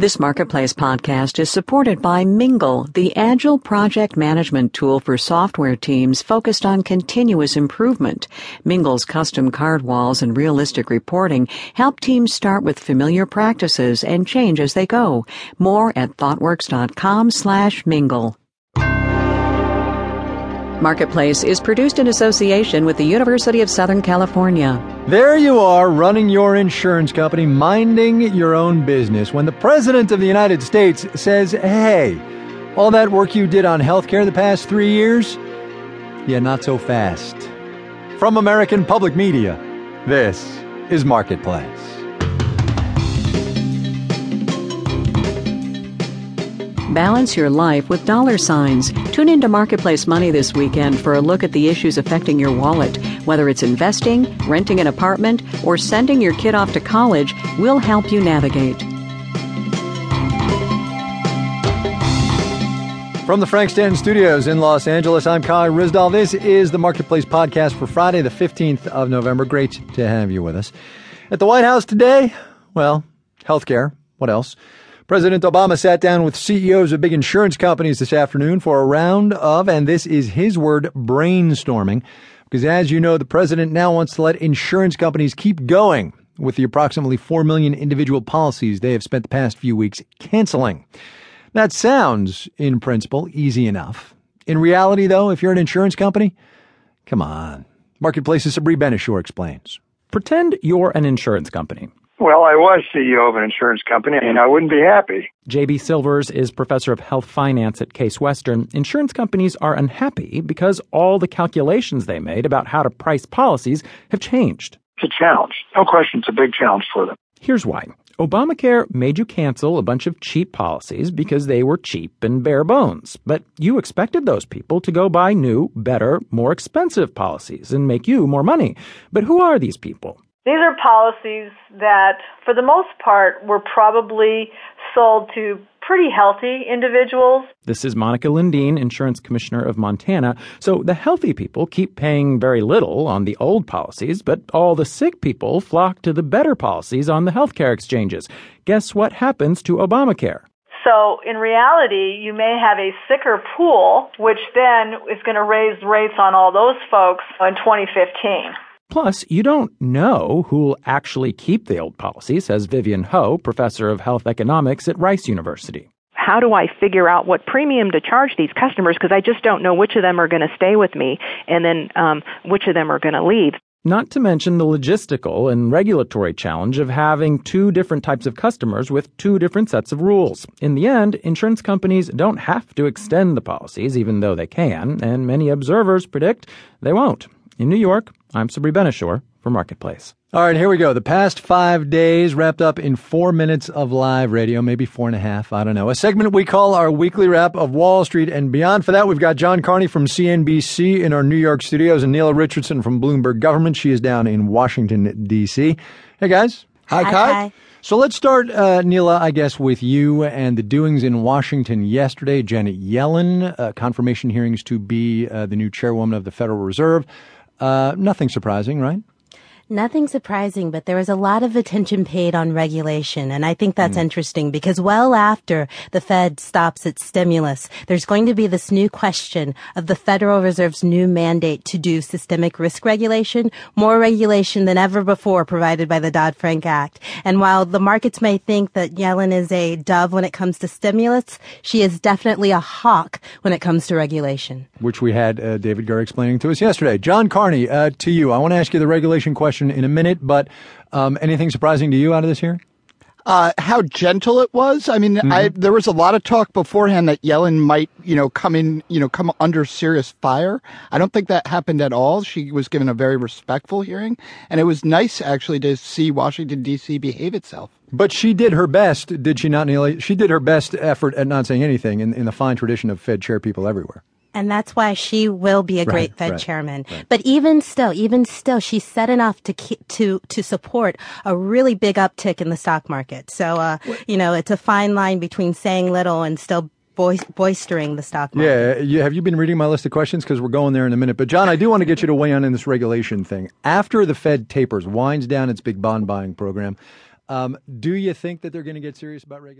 This Marketplace podcast is supported by Mingle, the agile project management tool for software teams focused on continuous improvement. Mingle's custom card walls and realistic reporting help teams start with familiar practices and change as they go. More at thoughtworks.com slash mingle. Marketplace is produced in association with the University of Southern California. There you are, running your insurance company, minding your own business, when the President of the United States says, Hey, all that work you did on healthcare the past three years? Yeah, not so fast. From American Public Media, this is Marketplace. Balance your life with dollar signs. Tune into Marketplace Money this weekend for a look at the issues affecting your wallet. Whether it's investing, renting an apartment, or sending your kid off to college, we'll help you navigate. From the Frank Stanton Studios in Los Angeles, I'm Kai Ryssdal. This is the Marketplace Podcast for Friday, the 15th of November. Great to have you with us. At the White House today, well, healthcare. What else? President Obama sat down with CEOs of big insurance companies this afternoon for a round of, and this is his word, brainstorming. Because as you know, the president now wants to let insurance companies keep going with the approximately 4 million individual policies they have spent the past few weeks canceling. That sounds, in principle, easy enough. In reality, though, if you're an insurance company, come on. Marketplace's Sabri Ben-Achour explains. Pretend you're an insurance company. Well, I was CEO of an insurance company and I wouldn't be happy. JB Silvers is professor of health finance at Case Western. Insurance companies are unhappy because all the calculations they made about how to price policies have changed. It's a challenge. No question, it's a big challenge for them. Here's why. Obamacare made you cancel a bunch of cheap policies because they were cheap and bare bones. But you expected those people to go buy new, better, more expensive policies and make you more money. But who are these people? These are policies that, for the most part, were probably sold to pretty healthy individuals. This is Monica Lindeen, Insurance Commissioner of Montana. So the healthy people keep paying very little on the old policies, but all the sick people flock to the better policies on the healthcare exchanges. Guess what happens to Obamacare? So in reality, you may have a sicker pool, which then is going to raise rates on all those folks in 2015. Plus, you don't know who'll actually keep the old policy, says Vivian Ho, professor of health economics at Rice University. How do I figure out what premium to charge these customers? Because I just don't know which of them are going to stay with me and then um, which of them are going to leave. Not to mention the logistical and regulatory challenge of having two different types of customers with two different sets of rules. In the end, insurance companies don't have to extend the policies, even though they can, and many observers predict they won't. In New York, I'm Sabri Ben-Achour for Marketplace. All right, here we go. The past five days wrapped up in four minutes of live radio, maybe four and a half. I don't know. A segment we call our weekly wrap of Wall Street and beyond. For that, we've got John Carney from CNBC in our New York studios and Nela Richardson from Bloomberg Government. She is down in Washington, D.C. Hey, guys. Hi, Hi Kai. Kai. So let's start, uh, Nela, I guess, with you and the doings in Washington yesterday. Janet Yellen, uh, confirmation hearings to be uh, the new chairwoman of the Federal Reserve. Uh, nothing surprising, right? Nothing surprising, but there was a lot of attention paid on regulation. And I think that's mm. interesting because well after the Fed stops its stimulus, there's going to be this new question of the Federal Reserve's new mandate to do systemic risk regulation, more regulation than ever before provided by the Dodd-Frank Act. And while the markets may think that Yellen is a dove when it comes to stimulus, she is definitely a hawk when it comes to regulation. Which we had uh, David Gurr explaining to us yesterday. John Carney, uh, to you. I want to ask you the regulation question question in a minute, but um, anything surprising to you out of this hearing? Uh, how gentle it was. I mean, mm-hmm. I, there was a lot of talk beforehand that Yellen might, you know, come in, you know, come under serious fire. I don't think that happened at all. She was given a very respectful hearing, and it was nice actually to see Washington D.C. behave itself. But she did her best, did she not, Neil? She did her best effort at not saying anything in, in the fine tradition of Fed chair people everywhere. And that's why she will be a great Fed right, chairman. Right. But even still, even still, she said enough to keep, to to support a really big uptick in the stock market. So, uh, you know, it's a fine line between saying little and still boistering the stock market. Yeah, you, have you been reading my list of questions? Because we're going there in a minute. But John, I do want to get you to weigh in on this regulation thing. After the Fed tapers, winds down its big bond buying program, um, do you think that they're going to get serious about regulation?